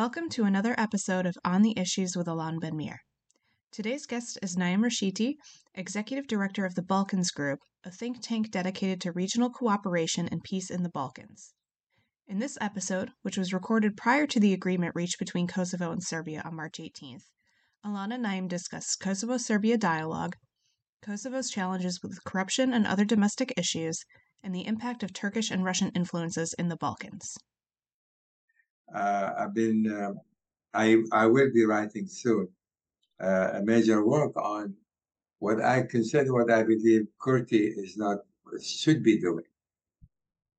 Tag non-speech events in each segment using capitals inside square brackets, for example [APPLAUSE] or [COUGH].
Welcome to another episode of On the Issues with Alon Ben Meir. Today's guest is Naim Rashiti, Executive Director of the Balkans Group, a think tank dedicated to regional cooperation and peace in the Balkans. In this episode, which was recorded prior to the agreement reached between Kosovo and Serbia on March 18th, Alon and Naim discuss Kosovo Serbia dialogue, Kosovo's challenges with corruption and other domestic issues, and the impact of Turkish and Russian influences in the Balkans. Uh, I've been, uh, I, I will be writing soon uh, a major work on what I consider what I believe Kurti is not, should be doing.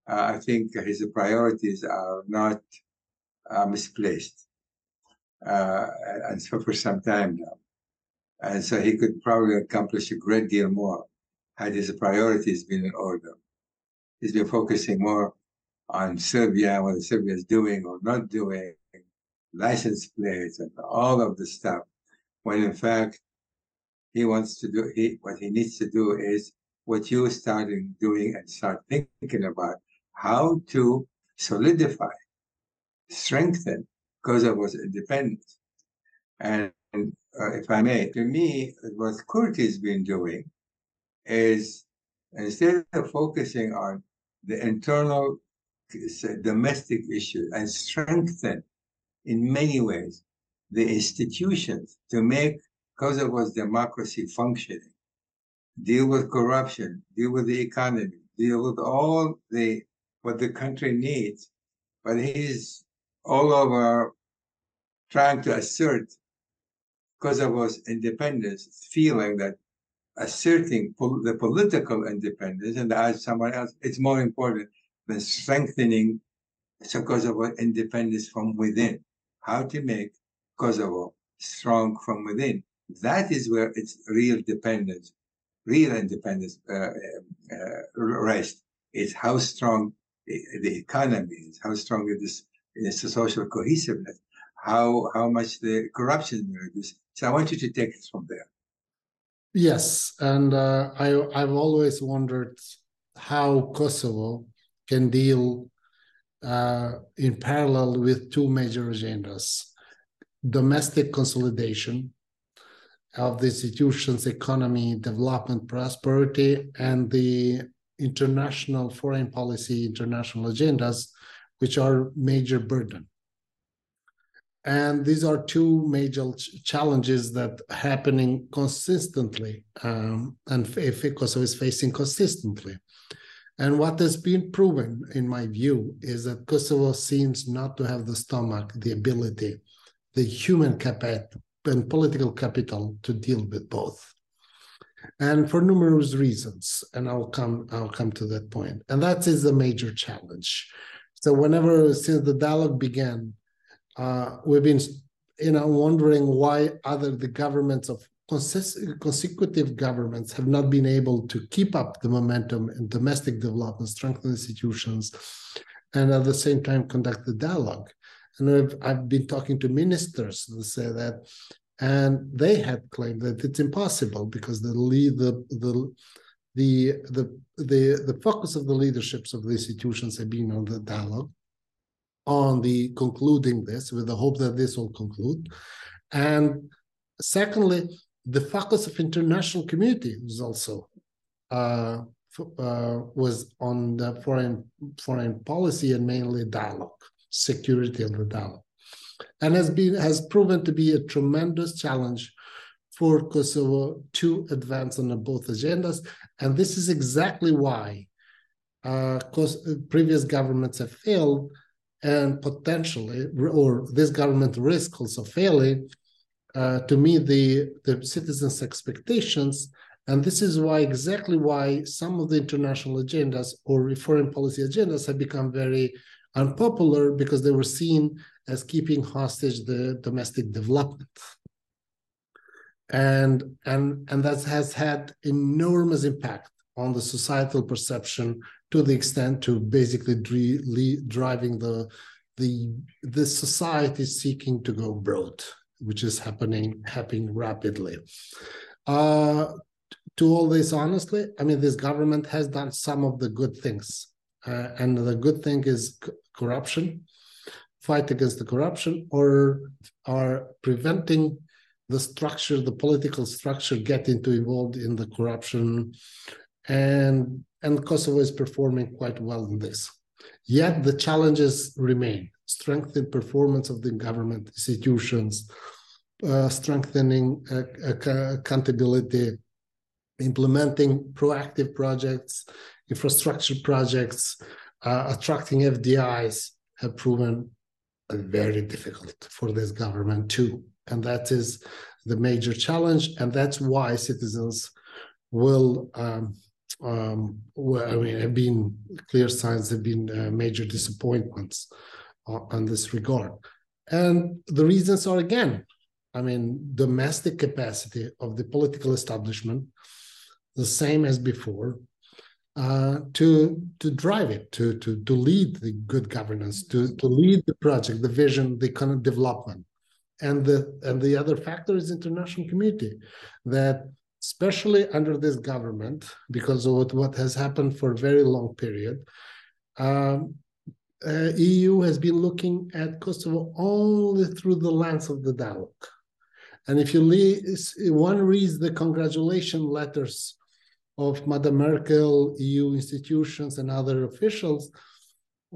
I think his priorities are not misplaced. and so [LAUGHS] for some time now. And so he could probably accomplish a great deal more had his priorities been in order. He's been focusing more on Serbia, what Serbia is doing or not doing, license plates and all of the stuff, when in fact he wants to do he what he needs to do is what you started doing and start thinking about how to solidify, strengthen Kosovo's independence. And uh, if I may, to me, what Kurti has been doing is instead of focusing on the internal Uh, domestic issue and strengthen in many ways the institutions to make Kosovo's democracy functioning, deal with corruption, deal with the economy, deal with all the what the country needs. But he's all over trying to assert Kosovo's independence, feeling that asserting pol- the political independence, and as someone else, it's more important the strengthening Kosovo independence from within, how to make Kosovo strong from within. That is where its real dependence, real independence uh, uh, rests. It's how strong the, economy is, how strong it is, is the social cohesiveness, how how much the corruption is. So I want you to take it from there. Yes, and uh, I I've always wondered how Kosovo can deal uh, in parallel with two major agendas domestic consolidation of the institution's economy, development, prosperity, and the international foreign policy, international agendas, which are major burden. And these are two major challenges that happening consistently, um, and Kosovo is facing consistently. And what has been proven, in my view, is that Kosovo seems not to have the stomach, the ability, the human capital, and political capital to deal with both. And for numerous reasons, and I'll come, I'll come to that point. And that is the major challenge. So whenever since the dialogue began, uh, we've been, you know, wondering why other the governments of consecutive governments have not been able to keep up the momentum in domestic development, strengthen institutions, and at the same time conduct the dialogue. And I've, I've been talking to ministers that say that, and they had claimed that it's impossible because the lead, the the the the the, the focus of the leaderships of the institutions have been on the dialogue, on the concluding this with the hope that this will conclude, and secondly, the focus of international community was also uh, uh, was on the foreign foreign policy and mainly dialogue, security of the dialogue, and has been has proven to be a tremendous challenge for Kosovo to advance on both agendas, and this is exactly why uh, previous governments have failed, and potentially, or this government risks also failing uh, to meet the, the citizens' expectations. And this is why exactly why some of the international agendas or foreign policy agendas have become very unpopular because they were seen as keeping hostage the domestic development. And, and, and that has had enormous impact on the societal perception to the extent to basically driving the, the, the society seeking to go broad which is happening happening rapidly. Uh, to all this, honestly, I mean, this government has done some of the good things, uh, and the good thing is corruption. fight against the corruption or are preventing the structure, the political structure, getting too involved in the corruption, and and Kosovo is performing quite well in this. Yet the challenges remain: strengthen performance of the government institutions, uh, strengthening uh, accountability, implementing proactive projects, infrastructure projects, uh, attracting FDIs have proven very difficult for this government too. And that is the major challenge. And that's why citizens will, um, um, well, I mean, have been clear signs, have been uh, major disappointments on this regard. And the reasons are again, I mean, domestic capacity of the political establishment, the same as before, uh, to to drive it, to to to lead the good governance, to to lead the project, the vision, the kind of development, and the and the other factor is international community, that especially under this government, because of what, what has happened for a very long period, um, uh, EU has been looking at Kosovo only through the lens of the dialogue. And if you one reads the congratulation letters of Madam Merkel, EU institutions, and other officials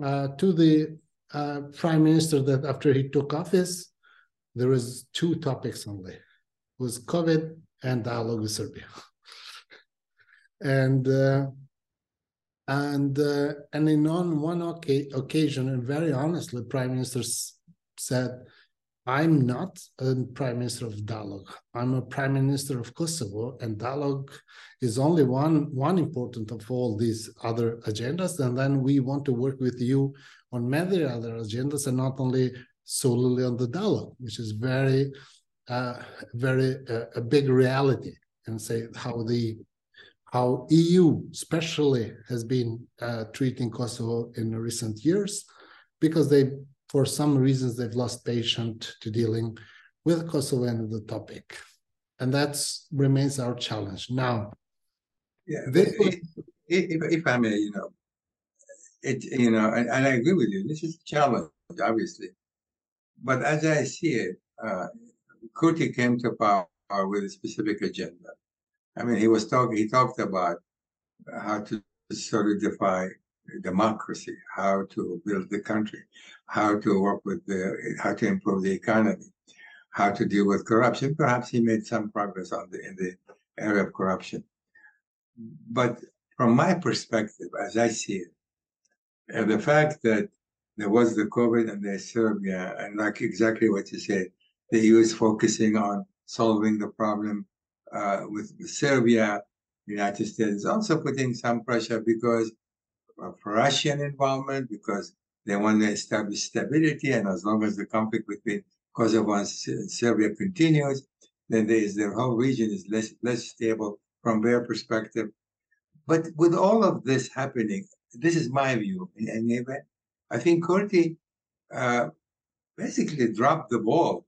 uh, to the uh, prime minister that after he took office, there was two topics only. It was COVID and dialogue with Serbia. [LAUGHS] and uh, and uh, and in on one occasion, and very honestly, prime minister said, I'm not a prime minister of dialogue. I'm a prime minister of Kosovo, and dialogue is only one one important of all these other agendas. And then we want to work with you on many other agendas, and not only solely on the dialogue, which is very, uh, very uh, a big reality. And say how the how EU especially has been uh, treating Kosovo in recent years, because they for some reasons they've lost patience to dealing with Kosovo and the topic. And that remains our challenge. Now, yeah, this, if, if, if, I may, you know, it, you know, and, and, I agree with you, this is a challenge, obviously. But as I see it, uh, Kurti came to power with a specific agenda. I mean, he was talking, he talked about how to solidify democracy, how to build the country, how to work with the, how to improve the economy, how to deal with corruption. Perhaps he made some progress on the in the area of corruption. But from my perspective, as I see it, and the fact that there was the COVID and the Serbia, and like exactly what you said, the EU is focusing on solving the problem uh, with, Serbia. The United States is also putting some pressure because of Russian involvement because they want to establish stability. And as long as the conflict between Kosovo and Serbia continues, then there is, the whole region is less, less stable from their perspective. But with all of this happening, this is my view in any event. I think Kurti uh, basically dropped the ball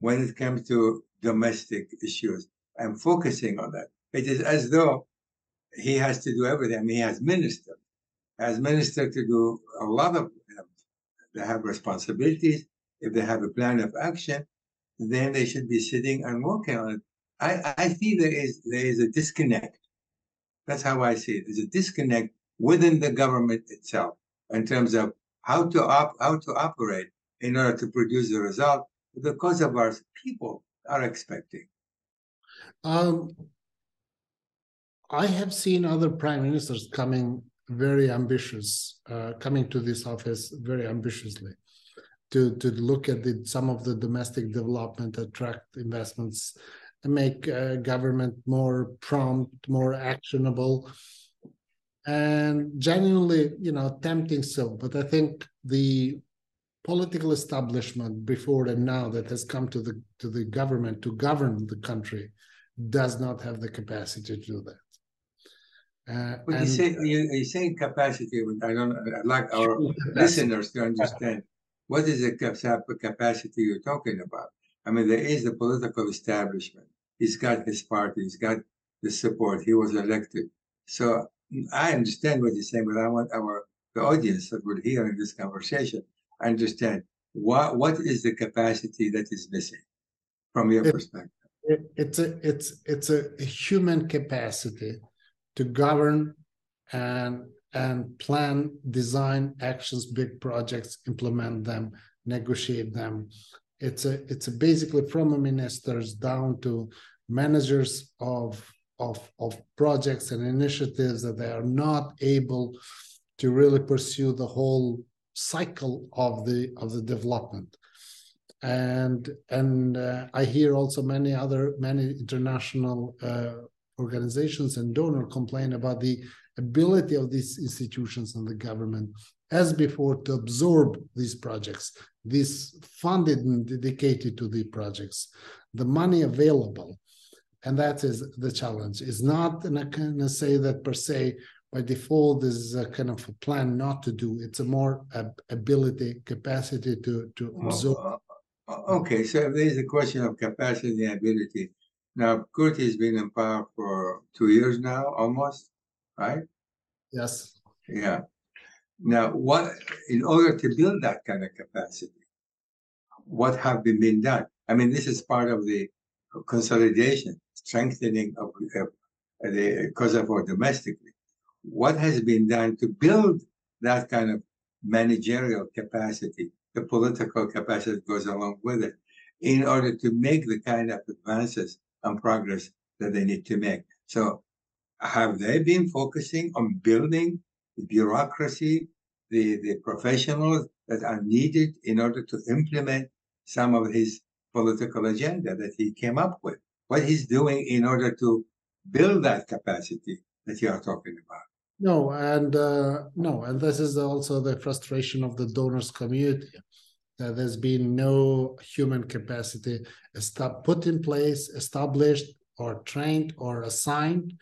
when it comes to domestic issues and focusing on that. It is as though he has to do everything. I mean, he has ministers as minister to do a lot of them. They have responsibilities. If they have a plan of action, then they should be sitting and working on it. I, I see there is there is a disconnect. That's how I see it. There's a disconnect within the government itself in terms of how to op, how to operate in order to produce the result because of our people are expecting. Um, I have seen other prime ministers coming very ambitious, uh, coming to this office very ambitiously to, to look at the, some of the domestic development, attract investments, and make uh, government more prompt, more actionable, and genuinely, you know, tempting so. But I think the political establishment before and now that has come to the to the government to govern the country does not have the capacity to do that. Uh, but you say you, you saying capacity. I don't. I'd like our listeners to understand what is the capacity you're talking about. I mean, there is the political establishment. He's got his party. He's got the support. He was elected. So I understand what you're saying, but I want our the audience that will hear in this conversation. Understand what what is the capacity that is missing from your It- perspective? It, it's a it's it's a human capacity to govern and and plan, design actions, big projects, implement them, negotiate them. It's a it's a basically from ministers down to managers of of of projects and initiatives that they are not able to really pursue the whole cycle of the of the development and and uh, i hear also many other many international uh, organizations and donor complain about the ability of these institutions and the government as before to absorb these projects this funded and dedicated to the projects the money available. And that is the challenge. Is not and i can say that per se by default this is a kind of a plan not to do. It's a more ab- ability capacity to to absorb uh, okay, so there's a question of capacity and ability. Now, Kurti has been in power for two years now, almost, right? yes Yeah. Now, what in order to build that kind of capacity, what have been been done? I mean, this is part of the consolidation, strengthening of uh, the Kosovo domestically. What has been done to build that kind of managerial capacity, the political capacity goes along with it, in order to make the kind of advances and progress that they need to make? So, have they been focusing on building the bureaucracy, the, the professionals that are needed in order to implement some of his political agenda that he came up with. What he's doing in order to build that capacity that you are talking about. No and uh, no and this is also the frustration of the donors community. That there's been no human capacity put in place established or trained or assigned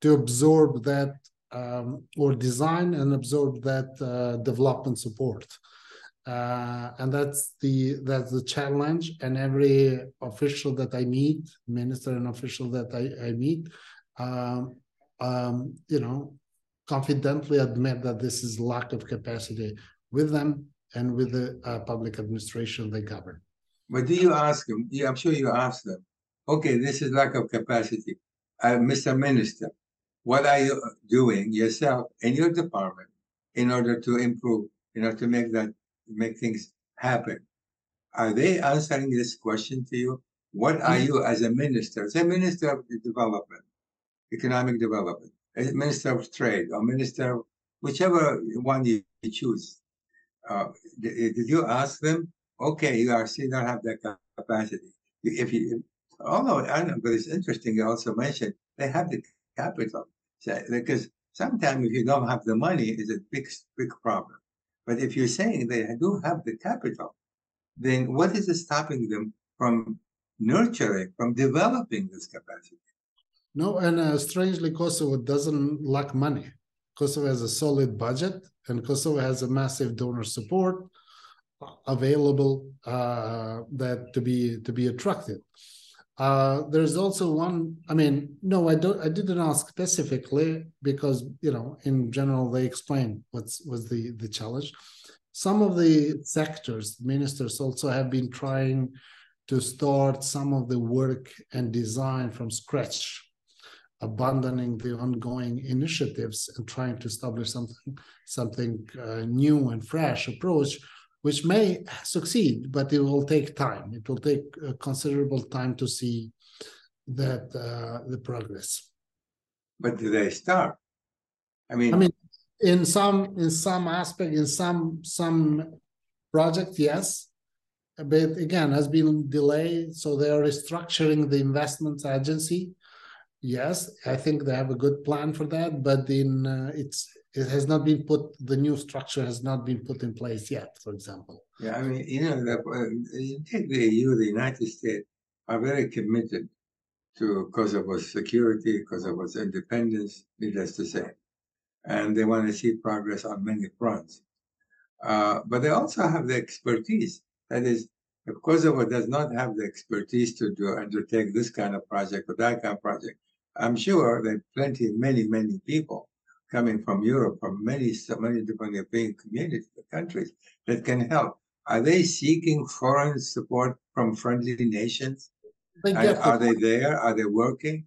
to absorb that um, or design and absorb that uh, development support. Uh, and that's the that's the challenge. And every official that i meet minister and official that i, I meet um, um, you know confidently admit that this is lack of capacity with them and with the uh, public administration they govern But do you ask them? Yeah, I'm sure you ask them. Okay, this is lack of capacity. Uh, Mr. Minister, what are you doing yourself in your department in order to improve, in order to make that make things happen? Are they answering this question to you? What are you as a minister, as a minister of development, economic development, minister of trade, or minister, whichever one you choose? Uh, did, you ask them? Okay, you are still don't have that capacity. If you, although I know, but it's interesting. You also mentioned they have the capital, so, because sometimes if you don't have the money, it's a big, big problem. But if you're saying they do have the capital, then what is stopping them from nurturing, from developing this capacity? No and uh, strangely kosovo doesn't lack money. Kosovo has a solid budget and kosovo has a massive donor support available uh, that to be to be attractive uh, there's also one i mean no i don't i didn't ask specifically because you know in general they explain what's was the the challenge. Some of the sectors ministers also have been trying to start some of the work and design from scratch abandoning the ongoing initiatives and trying to establish something something uh, new and fresh approach which may succeed but it will take time. It will take a considerable time to see that uh, the progress. But do they start? I mean, i mean in some in some aspect in some some project yes. But again has been delayed so they are restructuring the investments agency yes i think they have a good plan for that but in uh, it's it has not been put the new structure has not been put in place yet for example Yeah, I mean, you know, the, uh, the EU, the United States are very committed to Kosovo's security, Kosovo's independence, needless to say. And they want to see progress on many fronts. Uh, but they also have the expertise. That is, if Kosovo does not have the expertise to do undertake this kind of project or that kind of project, I'm sure that plenty, many, many people coming from Europe, from many, so many different European communities, countries that can help. are they seeking foreign support from friendly nations? Are, are they there? Are they working?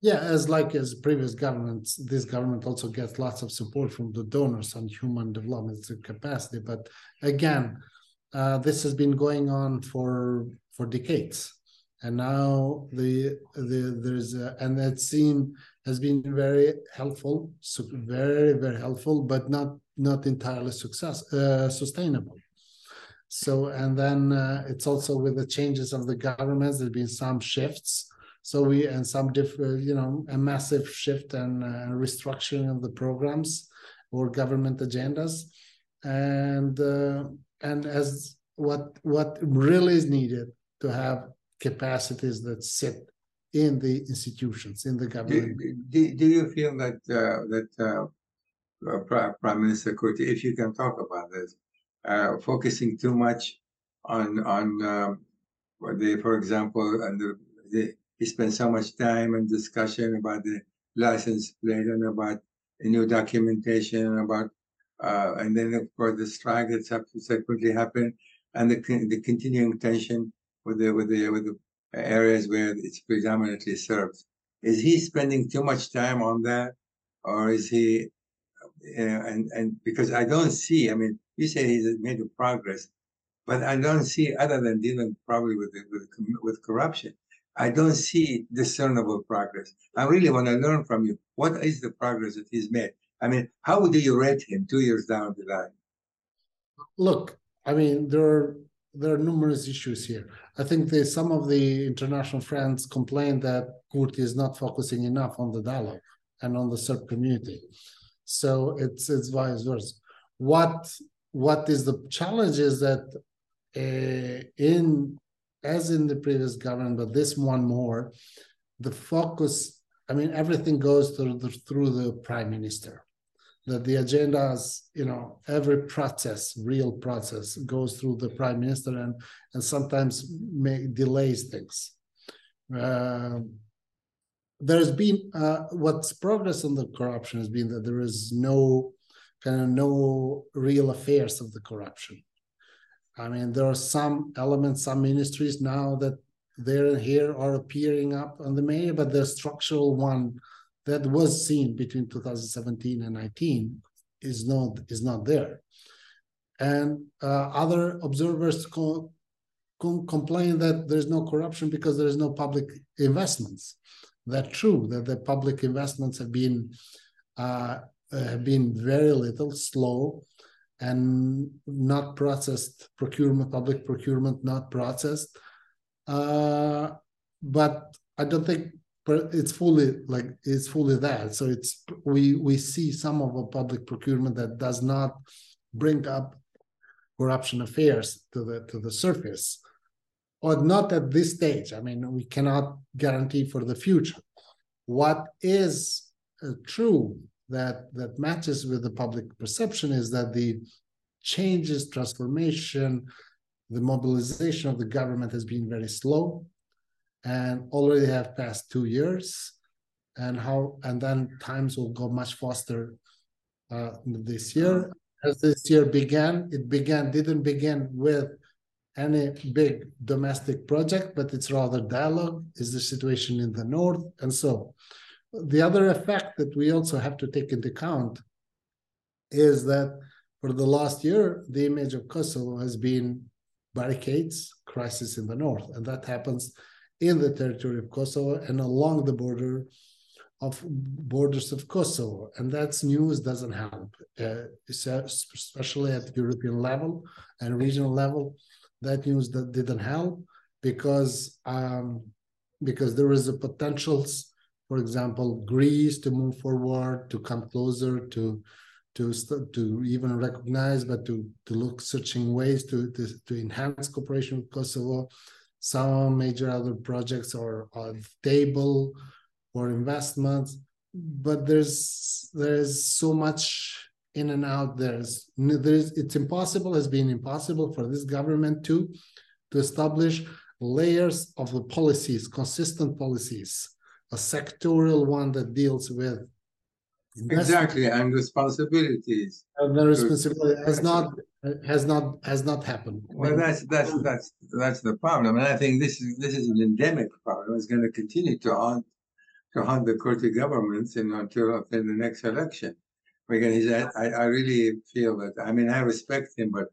Yeah, as like as previous governments, this government also gets lots of support from the donors on human development capacity. But again, uh, this has been going on for for decades, and now the the there's a, and that scene has been very helpful, so very very helpful, but not not entirely success uh, sustainable. So and then uh, it's also with the changes of the governments, there's been some shifts. So we and some different, you know, a massive shift and uh, restructuring of the programs or government agendas, and uh, and as what what really is needed to have capacities that sit in the institutions in the government. do, do you feel that uh, that uh, uh, Prime Minister Kurti, if you can talk about this, uh, focusing too much on on um, they, for example, and the, the, he spent so much time and discussion about the license plate and about the new documentation and about uh, and then of course the strike that subsequently happened and the the continuing tension with the with the with the areas where it's predominantly served. Is he spending too much time on that, or is he? Uh, and and because I don't see, I mean, you say he's made progress, but I don't see other than dealing probably with with with corruption. I don't see discernible progress. I really want to learn from you. What is the progress that he's made? I mean, how do you rate him two years down the line? Look, I mean, there are there are numerous issues here. I think the, some of the international friends complain that Kurti is not focusing enough on the dialogue and on the Serb community. So it's it's vice versa. What what is the challenge is that uh, in as in the previous government, but this one more, the focus. I mean, everything goes through the, through the prime minister that the agendas, you know, every process, real process, goes through the prime minister and and sometimes may delays things. Uh, there's been uh, what's progress on the corruption has been that there is no kind of no real affairs of the corruption. I mean, there are some elements, some ministries now that there and here are appearing up on the mayor, but the structural one that was seen between 2017 and 19 is not is not there. And uh, other observers co- co- complain that there's no corruption because there's no public investments. That's true that the public investments have been uh, have been very little slow and not processed procurement public procurement not processed. Uh, but i don't think but it's fully like it's fully that so it's we we see some of a public procurement that does not bring up corruption affairs to the to the surface. Or not at this stage. I mean we cannot guarantee for the future. What is uh, true that that matches with the public perception is that the changes transformation the mobilization of the government has been very slow and already have passed two years and how and then times will go much faster uh, this year. As this year began it began didn't begin with any big domestic project but it's rather dialogue is the situation in the north and so. The other effect that we also have to take into account is that for the last year the image of kosovo has been barricades crisis in the north and that happens in the territory of Kosovo and along the border of borders of Kosovo. And that's news doesn't help, uh, especially at European level and regional level. That news that didn't help because um, because there is a potentials, for example, Greece to move forward, to come closer, to to to even recognize, but to to look searching ways to to, to enhance cooperation with Kosovo some major other projects are on table for investments but there's there's so much in and out there's there's it's impossible has been impossible for this government to to establish layers of the policies consistent policies. A sectorial one that deals with exactly and responsibilities. And the responsibility has not has not has not happened. Well that's that's that's that's the problem and i think this is this is an endemic problem it's going to continue to haunt to haunt the Kurti governments in, until in the next election. Because he's I, I really feel that i mean i respect him but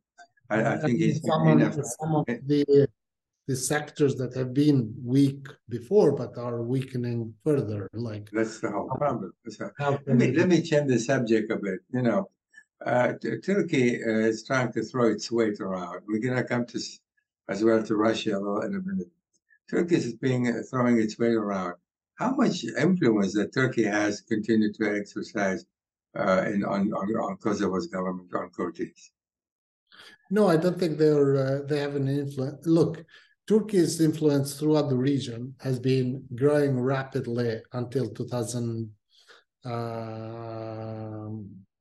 i, I think he's some, of, some of the the sectors that have been weak before but are weakening further like that's the whole problem. Let me let me change the subject a bit you know. Uh, turkey uh, is trying to throw its weight around. We're going to come to as well to russia in a minute. Turkey is being uh, throwing its weight around. How much influence that turkey has continued to exercise uh, in on, on, on kosovo's government on Kurti no, I don't think they're uh, they have an influence. Look, Turkey's influence throughout the region has been growing rapidly until 2000, uh,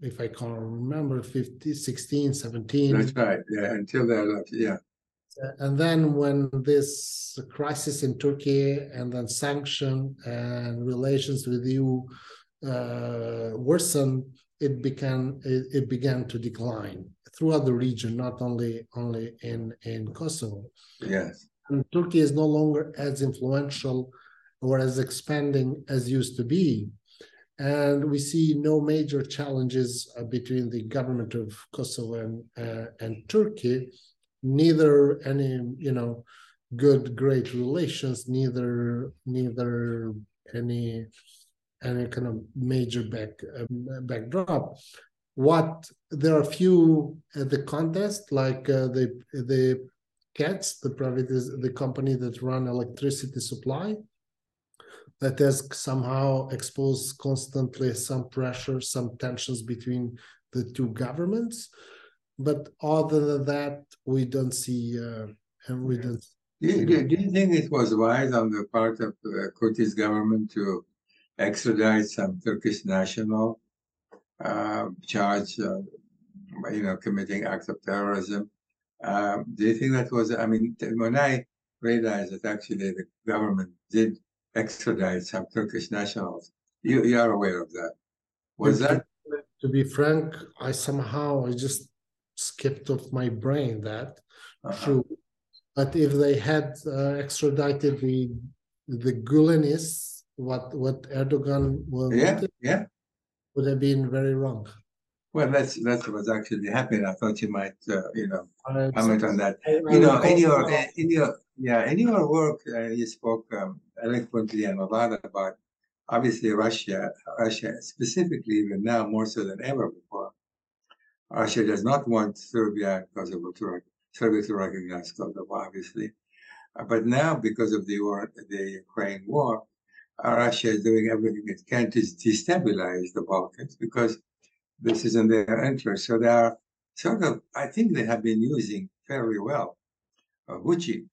if I can remember, 50, 16, 17. That's right. Yeah, until left. Yeah. And then when this crisis in Turkey and then sanction and relations with EU uh, worsened, it began it, it began to decline throughout the region, not only only in in Kosovo. Yes. And Turkey is no longer as influential or as expanding as used to be. And we see no major challenges uh, between the government of Kosovo and, uh, and Turkey, neither any, you know, good, great relations, neither, neither any, any kind of major back, um, backdrop what there are few at the contest like uh, the the KEDS, the private is the company that run electricity supply, that has somehow exposed constantly some pressure, some tensions between the two governments. But other than that, we don't see, uh, and we don't. Do you, do you think it was wise on the part of the Kurti government to extradite some Turkish national uh, charged, uh, you know, committing acts of terrorism? Um, do you think that was, I mean, when I realized that actually the government did extradite some Turkish nationals, you, you are aware of that. Was that? To be frank, I somehow, I just skipped off my brain that. Uh-huh. True. But if they had uh, extradited the the Gulenists, what what Erdogan was yeah, yeah. would have been very wrong. Well, that's that's what's actually happening. I thought you might, uh, you know, comment on that. You know, in your in your yeah, in your work, uh, you spoke um, eloquently and a lot about obviously Russia, Russia specifically even now more so than ever before. Russia does not want Serbia and Kosovo to Serbia to recognize Kosovo, obviously, uh, but now because of the war, the Ukraine war, uh, Russia is doing everything it can to destabilize the Balkans because this is in their interest. So they are sort of, I think they have been using fairly well uh, Vucic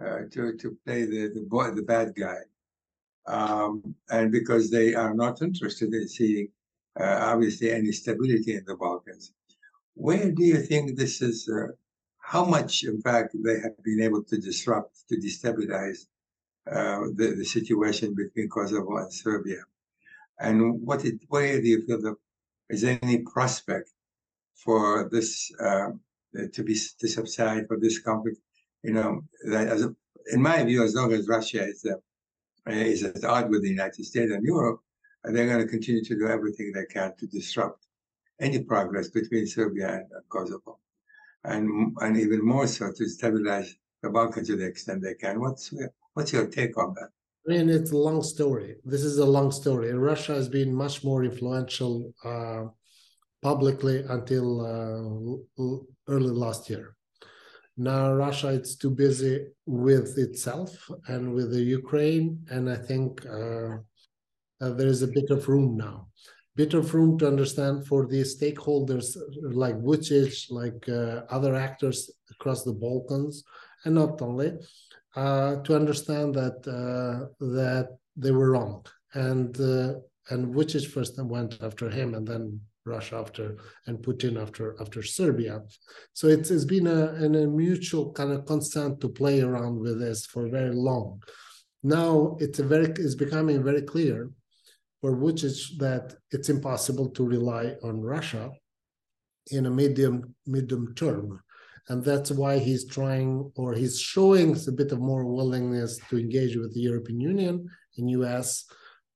uh, to, to play the, the, boy, the bad guy. Um, and because they are not interested in seeing, uh, obviously, any stability in the Balkans. Where do you think this is? Uh, how much, in fact, they have been able to disrupt, to destabilize uh, the, the situation between Kosovo and Serbia? And what it, where do you feel the is there any prospect for this uh, to be to subside for this conflict? You know, as a, in my view, as long as Russia is uh, is at odds with the United States and Europe, they're going to continue to do everything they can to disrupt any progress between Serbia and, and Kosovo, and and even more so to stabilize the Balkans to the extent they can. What's what's your take on that? I mean, it's a long story. This is a long story. Russia has been much more influential uh, publicly until uh, early last year. Now Russia is too busy with itself and with the Ukraine, and I think uh, uh, there is a bit of room now. Bit of room to understand for the stakeholders like Vucic, like uh, other actors across the Balkans, and not only uh, to understand that uh, that they were wrong, and uh, and Vucic first went after him, and then Russia after, and Putin after after Serbia. So it's it's been a, a mutual kind of consent to play around with this for very long. Now it's a very it's becoming very clear for Vucic that it's impossible to rely on Russia in a medium medium term. And that's why he's trying or he's showing a bit of more willingness to engage with the European Union and US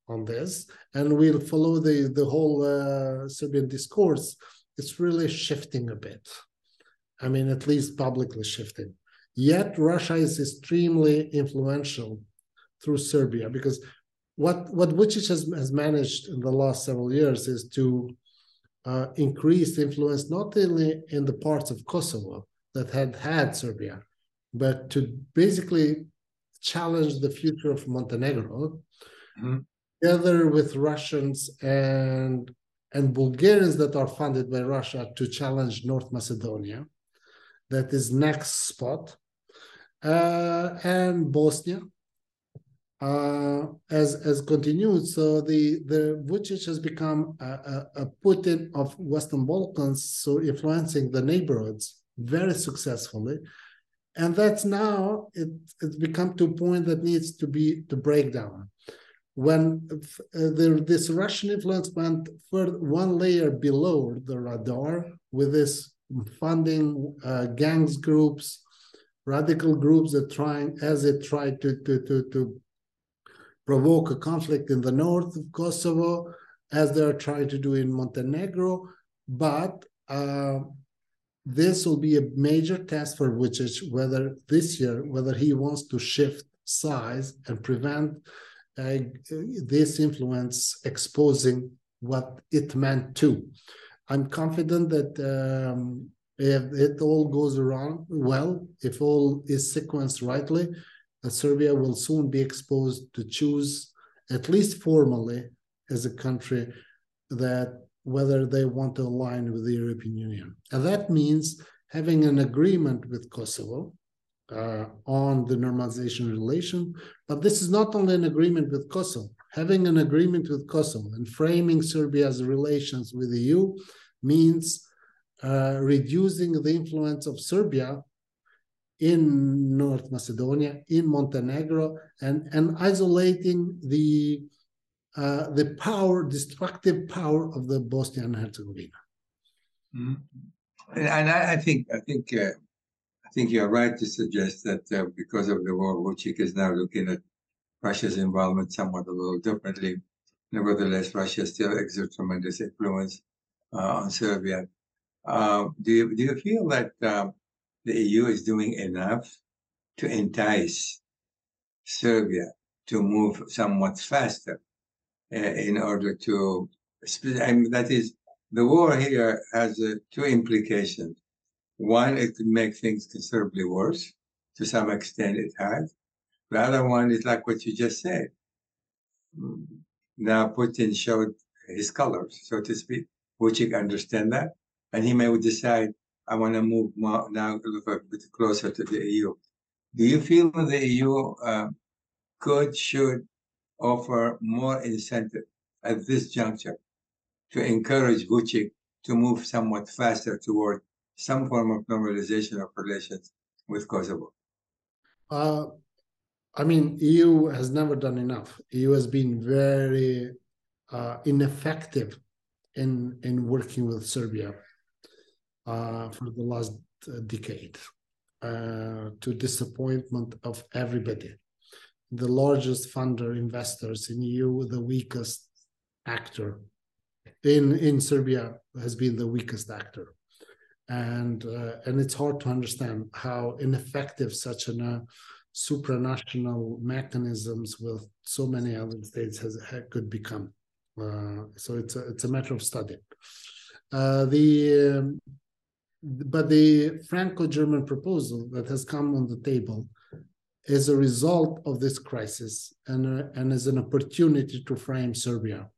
on this. And we'll follow the, the whole uh, Serbian discourse. It's really shifting a bit. I mean, at least publicly shifting. Yet Russia is extremely influential through Serbia because what what Vucic has, has managed in the last several years is to uh, increase influence not only in the parts of Kosovo that had had Serbia, but to basically challenge the future of Montenegro, mm-hmm. together with Russians and and Bulgarians that are funded by Russia to challenge North Macedonia, that is next spot, uh, and Bosnia uh, as as continued. So the the Vucic has become a, a, a, Putin of Western Balkans, so influencing the neighborhoods very successfully, and that's now it it's become to a point that needs to be to break down. When uh, the, this Russian influence went for one layer below the radar with this funding uh, gangs groups, radical groups that trying as it tried to to to to provoke a conflict in the north of Kosovo, as they're trying to do in Montenegro. But uh, this will be a major test for Vucic, whether this year, whether he wants to shift size and prevent uh, this influence exposing what it meant to. I'm confident that um, if it all goes around well, if all is sequenced rightly, Serbia will soon be exposed to choose, at least formally, as a country that whether they want to align with the European Union. And that means having an agreement with Kosovo uh, on the normalization relation. But this is not only an agreement with Kosovo, having an agreement with Kosovo and framing Serbia's relations with the EU means uh, reducing the influence of Serbia in North Macedonia, in Montenegro, and, and isolating the uh, the power, destructive power of the Bosnia and Herzegovina. Mm-hmm. And I, I, think I think uh, I think you're right to suggest that uh, because of the war, Vucic is now looking at Russia's involvement somewhat a little differently. Nevertheless, Russia still exerts tremendous influence uh, on Serbia. Uh, do you do you feel that uh, the EU is doing enough to entice Serbia to move somewhat faster in order to, I mean, that is, the war here has uh, two implications. One, it could make things considerably worse. To some extent, it has. The other one is like what you just said. Now Putin showed his colors, so to speak. Vucic understand that, and he may decide I want to move more, now a bit closer to the EU. Do you feel the EU uh, could, should offer more incentive at this juncture to encourage Vucic to move somewhat faster toward some form of normalization of relations with Kosovo? Uh, I mean, EU has never done enough. EU has been very uh, ineffective in in working with Serbia uh, for the last uh, decade uh, to disappointment of everybody. The largest funder investors in EU, the weakest actor in in Serbia has been the weakest actor, and uh, and it's hard to understand how ineffective such a uh, supranational mechanisms with so many other states has could become. Uh, so it's a, it's a matter of study. Uh, the um, but the Franco-German proposal that has come on the table is a result of this crisis and, uh, and is an opportunity to frame Serbia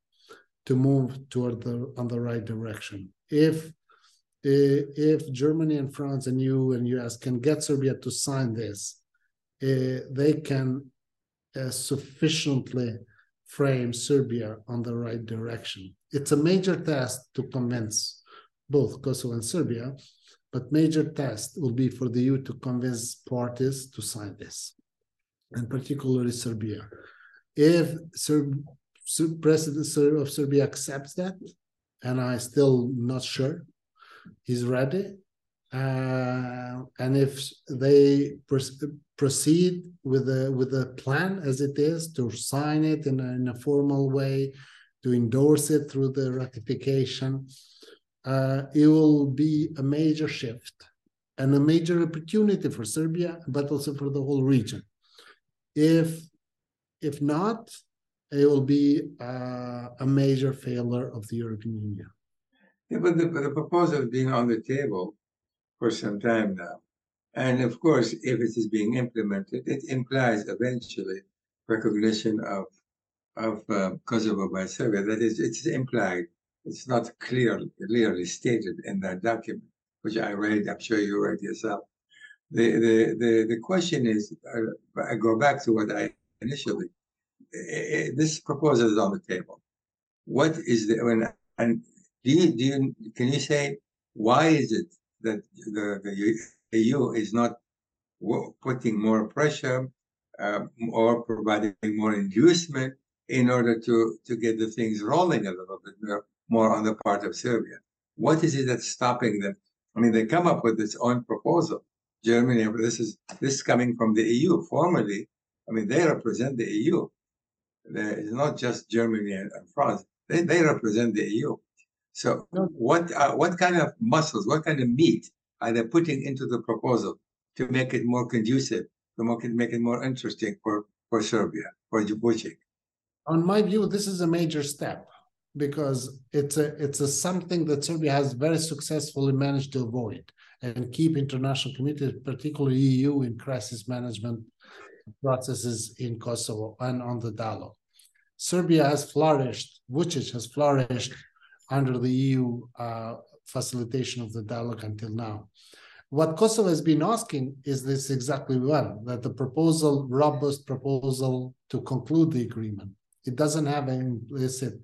to move toward the on the right direction. If if Germany and France and you and US can get Serbia to sign this, uh, they can uh, sufficiently frame Serbia on the right direction. It's a major task to convince both Kosovo and Serbia, but major test will be for the EU to convince parties to sign this, and particularly Serbia. If Serb President of Serbia accepts that, and I'm still not sure he's ready. Uh, and if they proceed with the with the plan as it is to sign it in a, in a formal way, to endorse it through the ratification, uh, it will be a major shift and a major opportunity for Serbia, but also for the whole region. If if not, it will be uh, a major failure of the European Union. Yeah, but the, the proposal has been on the table for some time now. And of course, if it is being implemented, it implies eventually recognition of of uh, Kosovo by Serbia. That is, it's implied. It's not clearly clearly stated in that document, which I read. I'm sure you read yourself. The the the, the question is, uh, I go back to what I initially. Uh, this proposal is on the table. What is the when and do you do you can you say why is it that the, the EU is not putting more pressure um, or providing more inducement in order to, to get the things rolling a little bit more, more on the part of Serbia. What is it that's stopping them? I mean, they come up with its own proposal. Germany, this is this is coming from the EU. Formally, I mean, they represent the EU. It's not just Germany and, and France. They, they represent the EU. So what uh, what kind of muscles, what kind of meat are they putting into the proposal to make it more conducive, to make it, make it more interesting for, for Serbia, for Vucic? On my view, this is a major step because it's a it's a something that Serbia has very successfully managed to avoid and keep international community, particularly EU, in crisis management processes in Kosovo and on the dialogue. Serbia has flourished, Vucic has flourished under the EU uh, facilitation of the dialogue until now. What Kosovo has been asking is this exactly one that the proposal, robust proposal to conclude the agreement, it doesn't have an implicit,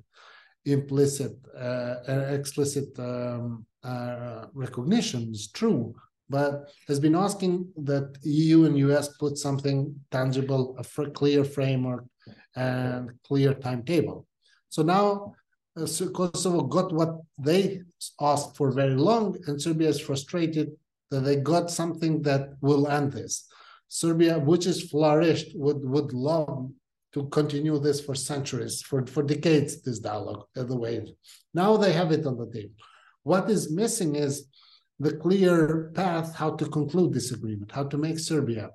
implicit, uh, explicit um, uh, recognition. It's true, but has been asking that EU and US put something tangible, a clear framework, and clear timetable. So now uh, Kosovo got what they asked for very long, and Serbia is frustrated that they got something that will end this. Serbia, which is flourished, would would love to continue this for centuries, for, for decades, this dialogue, uh, the way. Now they have it on the table. What is missing is the clear path how to conclude this agreement, how to make Serbia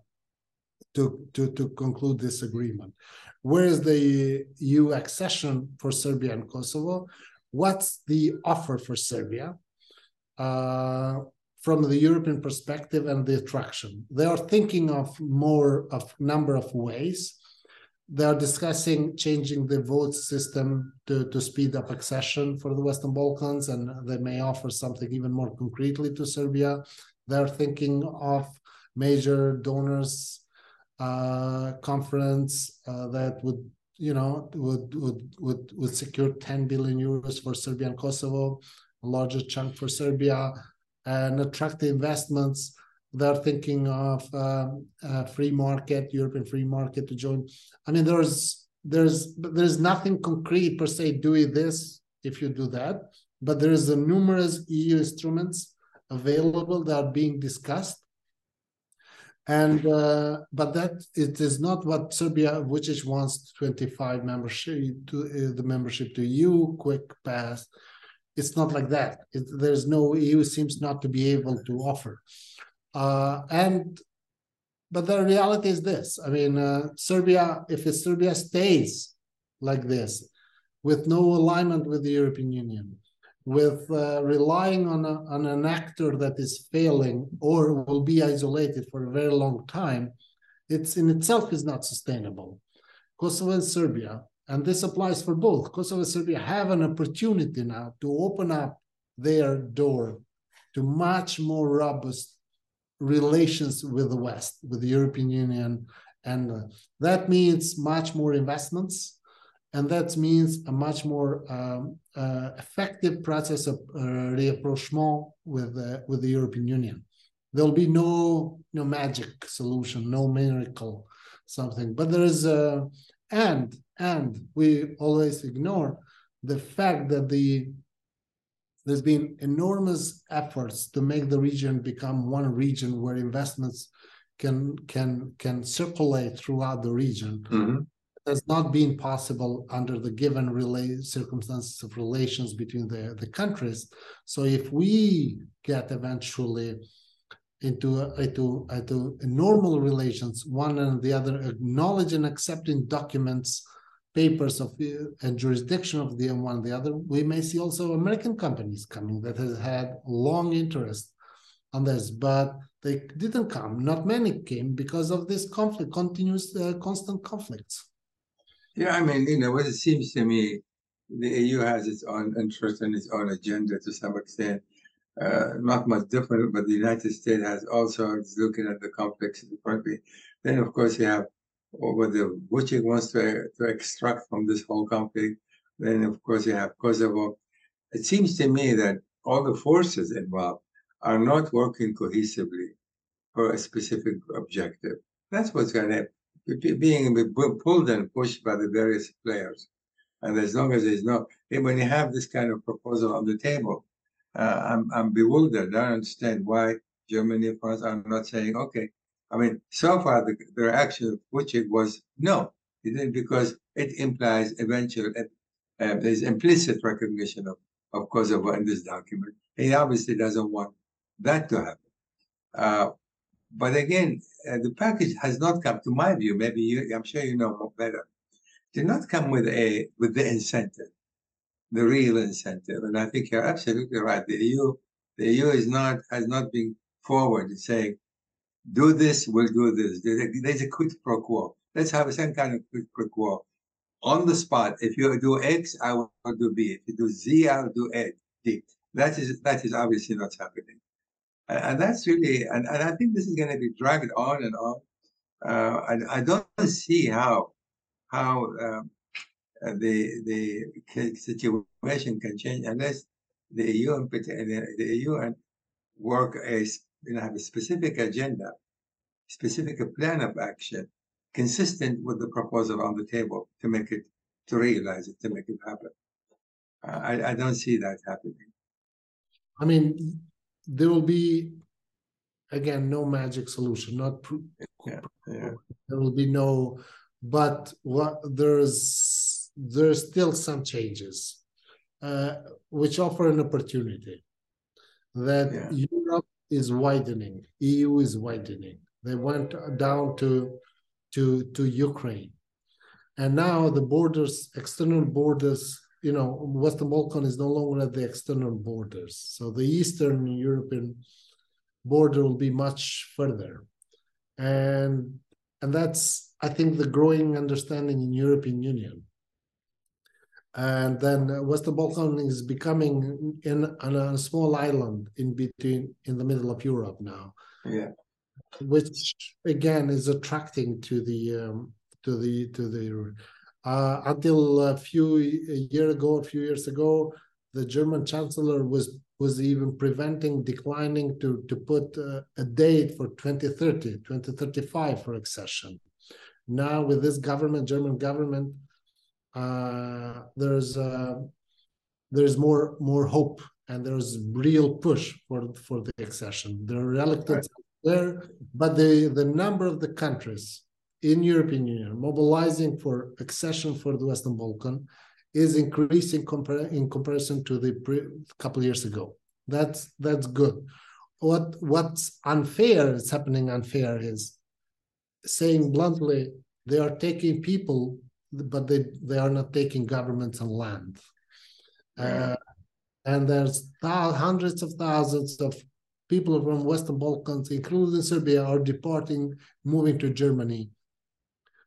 to, to, to conclude this agreement. Where is the EU accession for Serbia and Kosovo? What's the offer for Serbia uh, from the European perspective and the attraction? They are thinking of more of number of ways. They are discussing changing the vote system to, to speed up accession for the Western Balkans, and they may offer something even more concretely to Serbia. They're thinking of major donors uh, conference uh, that would you know would would would would secure 10 billion euros for Serbia and Kosovo, a larger chunk for Serbia, and attract the investments. They're thinking of um, free market, European free market to join. I mean, there's there's there's nothing concrete per se doing this if you do that, but there is a numerous EU instruments available that are being discussed and uh, but that it is not what Serbia, which is wants 25 membership to uh, the membership to EU quick pass. It's not like that. It, there's no EU seems not to be able to offer, uh, and but the reality is this. I mean, uh, Serbia, if Serbia stays like this, with no alignment with the European Union, with uh, relying on, a, on an actor that is failing or will be isolated for a very long time, it's in itself is not sustainable. Kosovo and Serbia, and this applies for both, Kosovo and Serbia have an opportunity now to open up their door to much more robust relations with the West, with the European Union. And uh, that means much more investments, and that means a much more um, uh, effective process of uh, rapprochement with uh, with the European Union. There'll be no no magic solution, no miracle, something. But there is a and and we always ignore the fact that the there's been enormous efforts to make the region become one region where investments can can can circulate throughout the region. Mm-hmm. Has not been possible under the given relay circumstances of relations between the, the countries. So if we get eventually into into into normal relations, one and the other acknowledge and accepting documents papers of the, and jurisdiction of the one the other, we may see also American companies coming that has had long interest on this, but they didn't come. Not many came because of this conflict, continuous, uh, constant conflicts. Yeah, I mean, you know, what it seems to me, the EU has its own interest and its own agenda to some extent. Uh, not much different, but the United States has also is looking at the conflicts differently. Then, of course, you have what the Vucic wants to, to extract from this whole conflict. Then, of course, you have Kosovo. It seems to me that all the forces involved are not working cohesively for a specific objective. That's what's going to happen. Being pulled and pushed by the various players. And as long as there's no, when you have this kind of proposal on the table, uh, I'm, I'm bewildered. I don't understand why Germany and France are not saying, okay, I mean, so far the, the reaction of Vucic was no, he didn't, because it implies eventual, uh, there's implicit recognition of, of Kosovo in this document. He obviously doesn't want that to happen. Uh, but again, uh, the package has not come, to my view, maybe you, I'm sure you know better, did not come with a with the incentive, the real incentive. And I think you're absolutely right. The EU, the EU is not has not been forward in saying do this, we'll do this. There's a quid pro quo. Let's have some kind of quid pro quo. On the spot, if you do X, I will do B. If you do Z, I'll do A, D. That is that is obviously not happening. And, and that's really, and, and I think this is going to be dragged on and on. Uh, and I don't see how how um, the the situation can change unless the EU and the, the EU and work as you know, have a specific agenda, specific plan of action, consistent with the proposal on the table to make it, to realize it, to make it happen. I, I don't see that happening. I mean, there will be, again, no magic solution. Not yeah, yeah. there will be no, but what there's there's still some changes, uh, which offer an opportunity that yeah. Europe is widening. EU is widening. They went down to to to Ukraine, and now the borders, external borders. You know, Western Balkan is no longer at the external borders. So the Eastern European border will be much further, and and that's I think the growing understanding in European Union and then Western Balkan is becoming in on a small island in between in the middle of Europe now. Yeah, which again is attracting to the um, to the to the uh, until a few a year ago, a few years ago, the German Chancellor was was even preventing declining to to put uh, a date for 2030 2035 for accession now with this government german government uh, there's uh, there's more more hope and there's real push for for the accession. The reluctance right. there, but the the number of the countries in European Union mobilizing for accession for the Western Balkan is increasing compar- in comparison to the pre- couple years ago. That's that's good. What what's unfair is happening unfair is saying bluntly they are taking people but they they are not taking governments and land. Uh, and there's th- hundreds of thousands of people from Western Balkans, including Serbia, are departing, moving to Germany.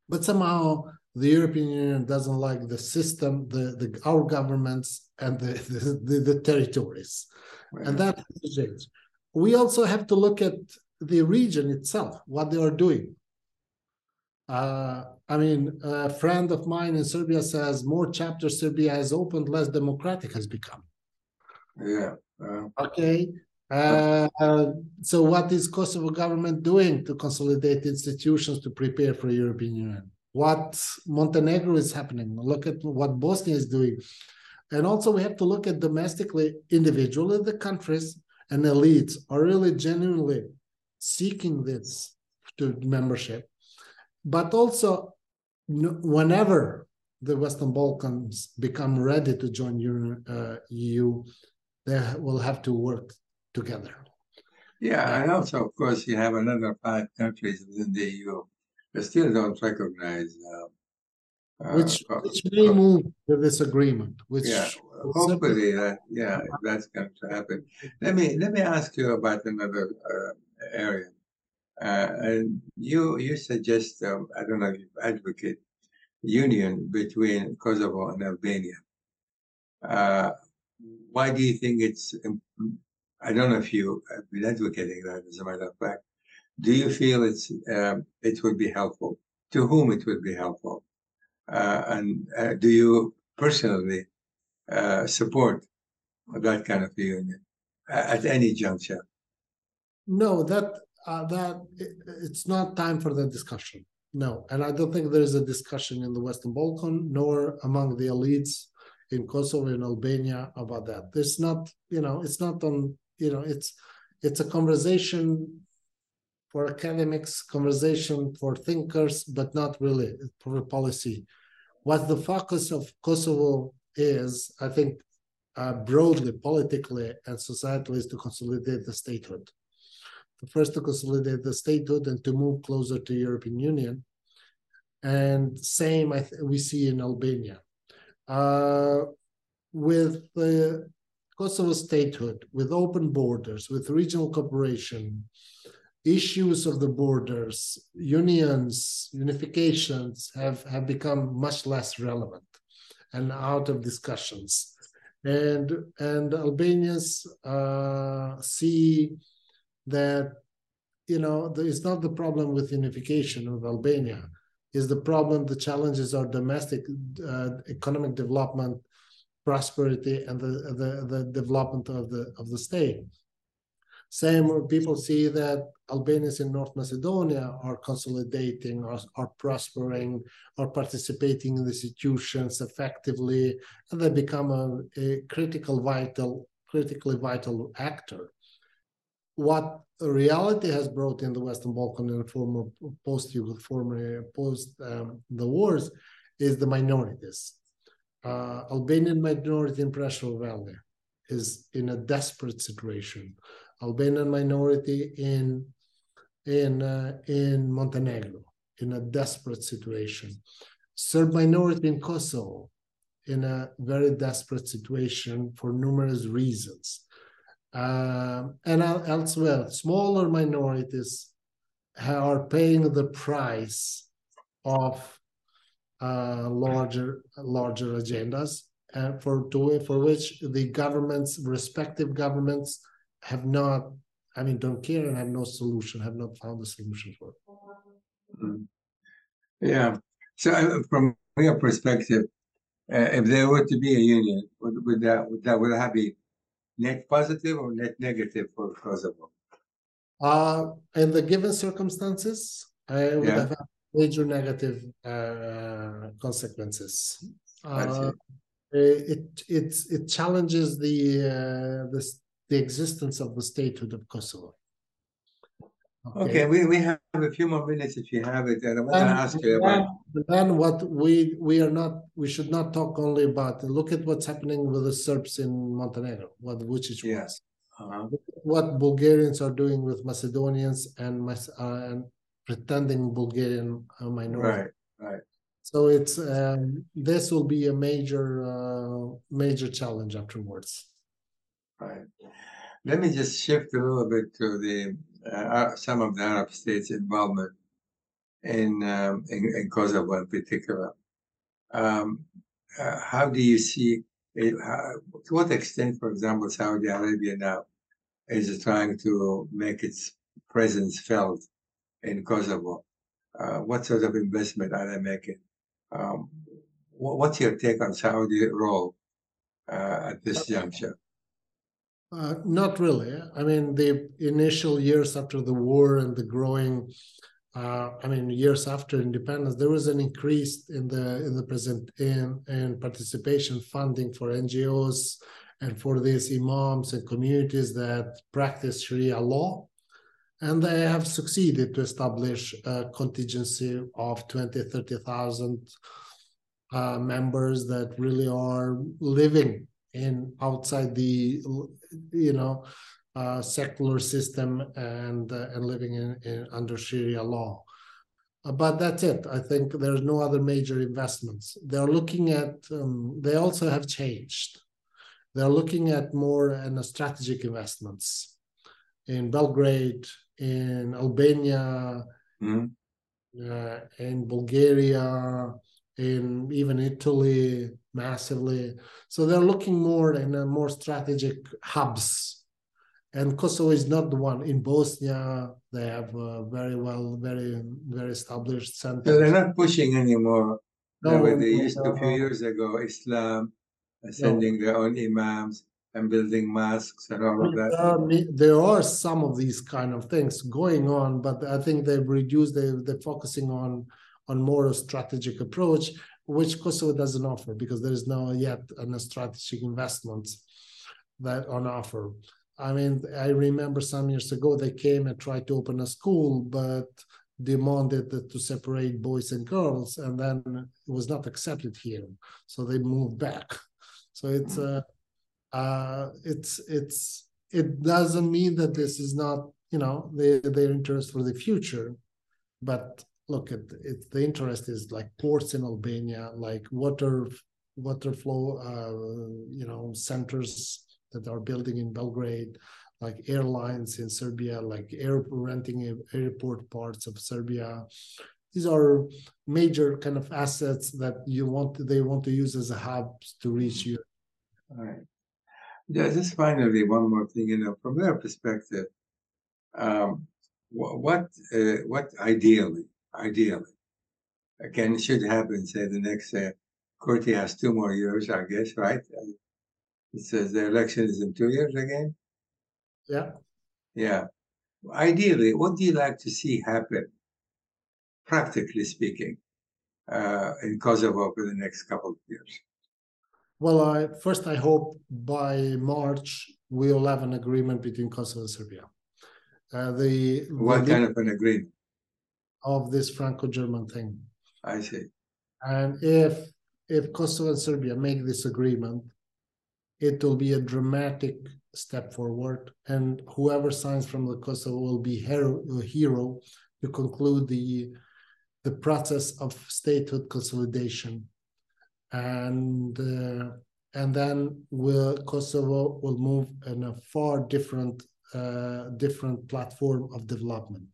But somehow the European Union doesn't like the system, the, the our governments, and the [LAUGHS] the, the, territories, right. and that has to change. We also have to look at the region itself, what they are doing. Uh, I mean, a friend of mine in Serbia says more chapters Serbia has opened, less democratic has become. Yeah. Okay. Uh, uh, so what is Kosovo government doing to consolidate institutions to prepare for European Union? what Montenegro is happening. Look at what Bosnia is doing. And also, we have to look at domestically, individually, the countries and elites are really genuinely seeking this to membership. But also, whenever the Western Balkans become ready to join EU, uh, they will have to work together. Yeah, and also, of course, you have another five countries within the EU that still don't recognize. Uh, uh, which, which may move to this agreement. Which yeah, hopefully that yeah that's going to happen. Let me let me ask you about another uh, area. Uh, and you you suggest um, I don't know if you advocate union between Kosovo and Albania. Uh, why do you think it's? I don't know if you have been advocating that. As a matter of fact, do you feel it's um, it would be helpful? To whom it would be helpful? Uh, and uh, do you personally uh, support that kind of union at any juncture? No, that uh, that it, it's not time for that discussion. No, and I don't think there is a discussion in the Western Balkan nor among the elites in Kosovo and Albania about that. There's not, you know, it's not on, you know, it's it's a conversation for academics, conversation for thinkers, but not really for policy. What the focus of Kosovo is, I think, uh, broadly, politically and societally, is to consolidate the statehood first to consolidate the statehood and to move closer to European Union. And same I th- we see in Albania. Uh, with the Kosovo statehood, with open borders, with regional cooperation, issues of the borders, unions, unifications have, have become much less relevant and out of discussions. And, and Albanians uh, see that you know it's not the problem with unification of Albania. Is the problem the challenges are domestic uh, economic development prosperity and the, the the development of the of the state. Same people see that Albanians in North Macedonia are consolidating, are, are prospering, are participating in the institutions effectively, and they become a, a critical, vital, critically vital actor what reality has brought in the Western Balkan and former post former post um, the wars is the minorities. Uh, Albanian minority in Preševo Valley is in a desperate situation. Albanian minority in in uh, in Montenegro in a desperate situation. Serb minority in Kosovo in a very desperate situation for numerous reasons uh, and elsewhere, smaller minorities are paying the price of uh, larger larger agendas, and for for which the governments, respective governments, have not, I mean, don't care and have no solution, have not found a solution for. Mm. Yeah. So, uh, from your perspective, uh, if there were to be a union, would, would that would that would that be net positive or net negative for Kosovo? Uh, in the given circumstances, I would yeah. have major negative uh, consequences. Uh, it it it challenges the uh, the the existence of the statehood of Kosovo. Okay. we, we have a few more minutes if you have it, and I want to ask you about. Then what we we are not we should not talk only about. Look at what's happening with the Serbs in Montenegro. What Vucic yes. Uh-huh. What Bulgarians are doing with Macedonians and uh, and pretending Bulgarian uh, minority. Right, right. So it's um, this will be a major uh, major challenge afterwards. Right. Let me just shift a little bit to the uh, some of the Arab states' involvement in, um, in, in Kosovo in particular. Um, uh, how do you see it? How, to what extent, for example, Saudi Arabia now is trying to make its presence felt in Kosovo? Uh, what sort of investment are they making? Um, what's your take on Saudi role uh, at this juncture? Uh, not really. I mean, the initial years after the war and the growing uh, I mean, years after independence, there was an increase in the in the present in in participation funding for NGOs and for these imams and communities that practice Sharia law. And they have succeeded to establish a contingency of 20, 30,000 uh, members that really are living in outside the, you know, uh, secular system and uh, and living in, in, under Sharia law. Uh, but that's it. I think there's no other major investments. They're looking at. Um, they also have changed. They're looking at more and strategic investments in Belgrade, in Albania, mm-hmm. uh, in Bulgaria, in even Italy, massively. So they're looking more in a more strategic hubs. And Kosovo is not the one. In Bosnia, they have very well, very, very established centers. So they're not pushing anymore. No, the way they used to a few years ago, Islam, sending no. their own imams and building mosques and all of that? Uh, there are some of these kind of things going on, but I think they've reduced. They they're focusing on on more a strategic approach, which Kosovo doesn't offer because there is no yet a strategic investment that on offer. I mean, I remember some years ago they came and tried to open a school, but demanded to separate boys and girls, and then it was not accepted here, so they moved back. So it's mm. uh, uh, it's it's it doesn't mean that this is not you know their interest for the future, but look at it. The interest is like ports in Albania, like water water flow, uh, you know, centers that are building in Belgrade, like airlines in Serbia, like air renting airport parts of Serbia. These are major kind of assets that you want they want to use as a hub to reach you all right. Yeah, just finally, one more thing. You know, from their perspective, um, what uh, what ideally, ideally, again, it should happen? Say the next uh, has two more years, I guess, right? It says the election is in two years again. Yeah. Yeah. Ideally, what do you like to see happen, practically speaking, uh, in Kosovo for the next couple of years? Well, I, first, I hope by March we'll have an agreement between Kosovo and Serbia. Uh, the what the kind of an agreement? Of this Franco-German thing. I see. And if if Kosovo and Serbia make this agreement, it will be a dramatic step forward, and whoever signs from the Kosovo will be hero, a hero to conclude the the process of statehood consolidation and uh, and then will Kosovo will move in a far different uh, different platform of development.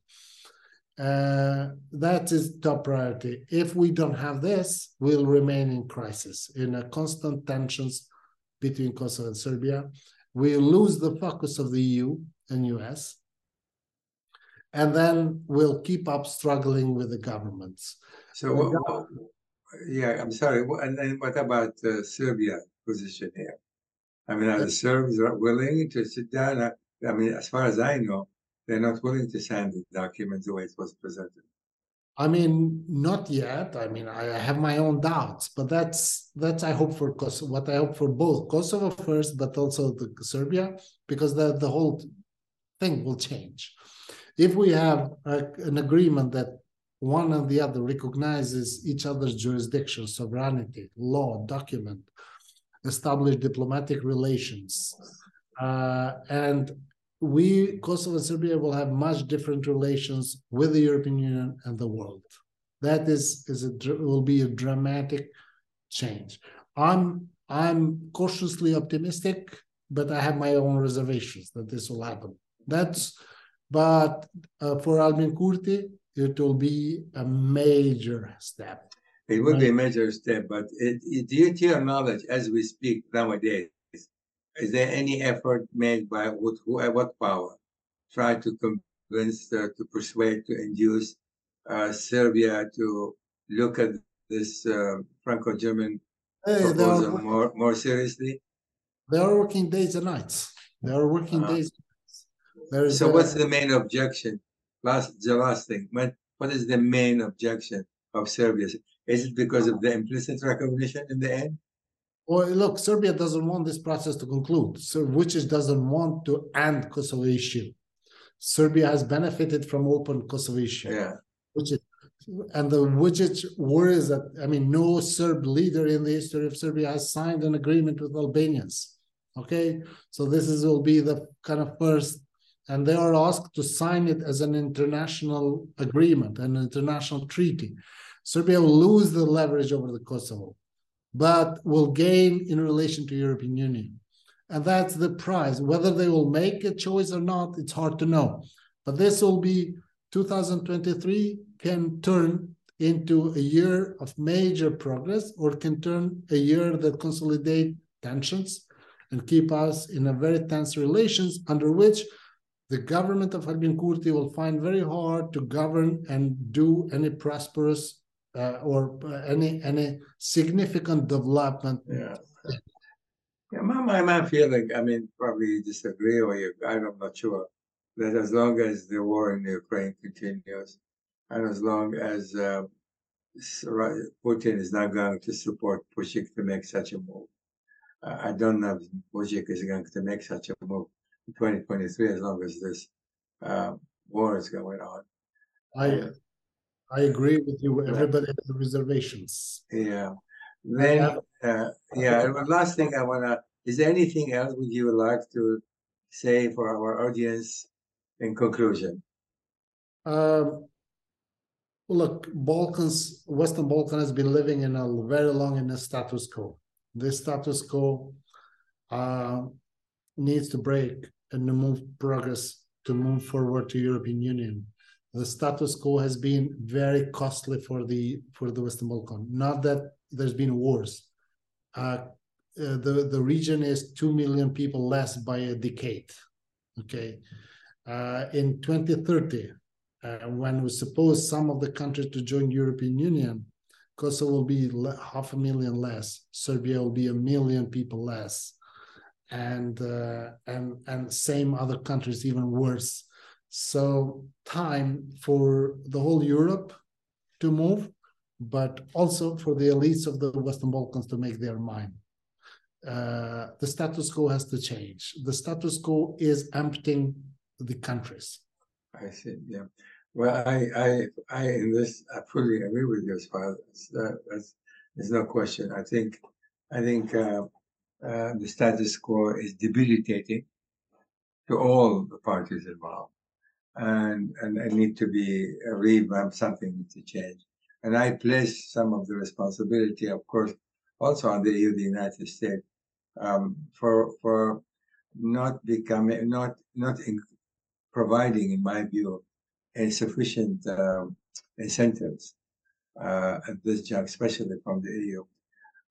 Uh, that is top priority. If we don't have this, we'll remain in crisis, in a constant tensions between Kosovo and Serbia. We'll lose the focus of the EU and US, and then we'll keep up struggling with the governments. So, yeah, I'm sorry. And then what about uh, Serbia position here? I mean, are the Serbs willing to sit down? I, I mean, as far as I know, they're not willing to sign the document the way it was presented. I mean, not yet. I mean, I have my own doubts, but that's that's I hope for Kosovo. What I hope for both Kosovo first, but also the Serbia, because the the whole thing will change. If we have a, an agreement that one and the other recognizes each other's jurisdiction, sovereignty, law, document, establish diplomatic relations. Uh, and we, Kosovo and Serbia, will have much different relations with the European Union and the world. That is, is a, will be a dramatic change. I'm I'm cautiously optimistic, but I have my own reservations that this will happen. That's but uh, for Albin Kurti, it will be a major step. It would be a major step, but it, it, due to your knowledge, as we speak nowadays, is there any effort made by what, who, what power try to convince, uh, to persuade, to induce uh, Serbia to look at this uh, Franco-German hey, proposal more, more seriously? They are working days and nights. They are working uh-huh. days. so, what's the main objection? last the last thing. When what is the main objection of Serbia? Is it because of the implicit recognition in the end? Well, look, Serbia doesn't want this process to conclude. So Vucic doesn't want to end Kosovo issue. Serbia has benefited from open Kosovo issue. Yeah. Which is, and the Vucic worries that I mean, no Serb leader in the history of Serbia has signed an agreement with Albanians. Okay, so this is will be the kind of first, and they are asked to sign it as an international agreement, an international treaty. Serbia will lose the leverage over the Kosovo but will gain in relation to European Union. And that's the prize. Whether they will make a choice or not, it's hard to know. But this will be 2023 can turn into a year of major progress or can turn a year that consolidate tensions and keep us in a very tense relations under which the government of Albin Kurti will find very hard to govern and do any prosperous uh, or any any significant development. Yeah. Yeah, my, my, feeling, I mean, probably you disagree or you, I'm not sure, that as long as the war in Ukraine continues, and as long as uh, Putin is not going to support Vucic to make such a move, uh, I don't know if Vucic is going to make such a move in 2023 as long as this uh, war is going on. I I agree with you. Everybody has reservations. Yeah. Then, uh, yeah. last thing I wanna is there anything else would you like to say for our audience in conclusion? Um, look, Balkans, Western Balkan has been living in a very long in a status quo. This status quo uh, needs to break and to move progress to move forward to European Union the status quo has been very costly for the for the Western Balkan. Not that there's been wars. Uh, uh, the the region is two million people less by a decade. Okay, uh, in 2030, uh, when we suppose some of the countries to join European Union, Kosovo will be half a million less. Serbia will be a million people less, and uh, and and same other countries even worse so time for the whole Europe to move, but also for the elites of the Western Balkans to make their mind. Uh, the status quo has to change. The status quo is emptying the countries. I see. Yeah. Well, I, I, I, in this, I fully agree with you as far as that, that's, there's no question. I think, I think uh, uh, the status quo is debilitating to all the parties involved and, and, need to be revamped, something need to change. And I place some of the responsibility, of course, also on the EU, the United States, um, for for not becoming not not in providing, in my view, insufficient um, incentives uh, at this juncture, especially from the EU.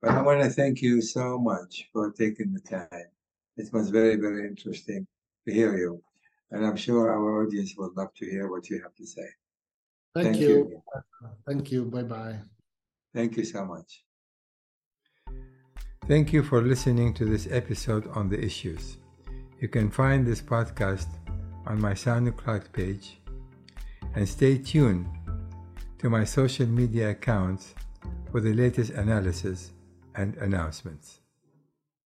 But I want to thank you so much for taking the time. It was very, very interesting to hear you and I'm sure our audience would love to hear what you have to say. Thank, Thank you. you. Thank you. Bye bye. Thank you so much. Thank you for listening to this episode on the issues. You can find this podcast on my SoundCloud page and stay tuned to my social media accounts for the latest analysis and announcements.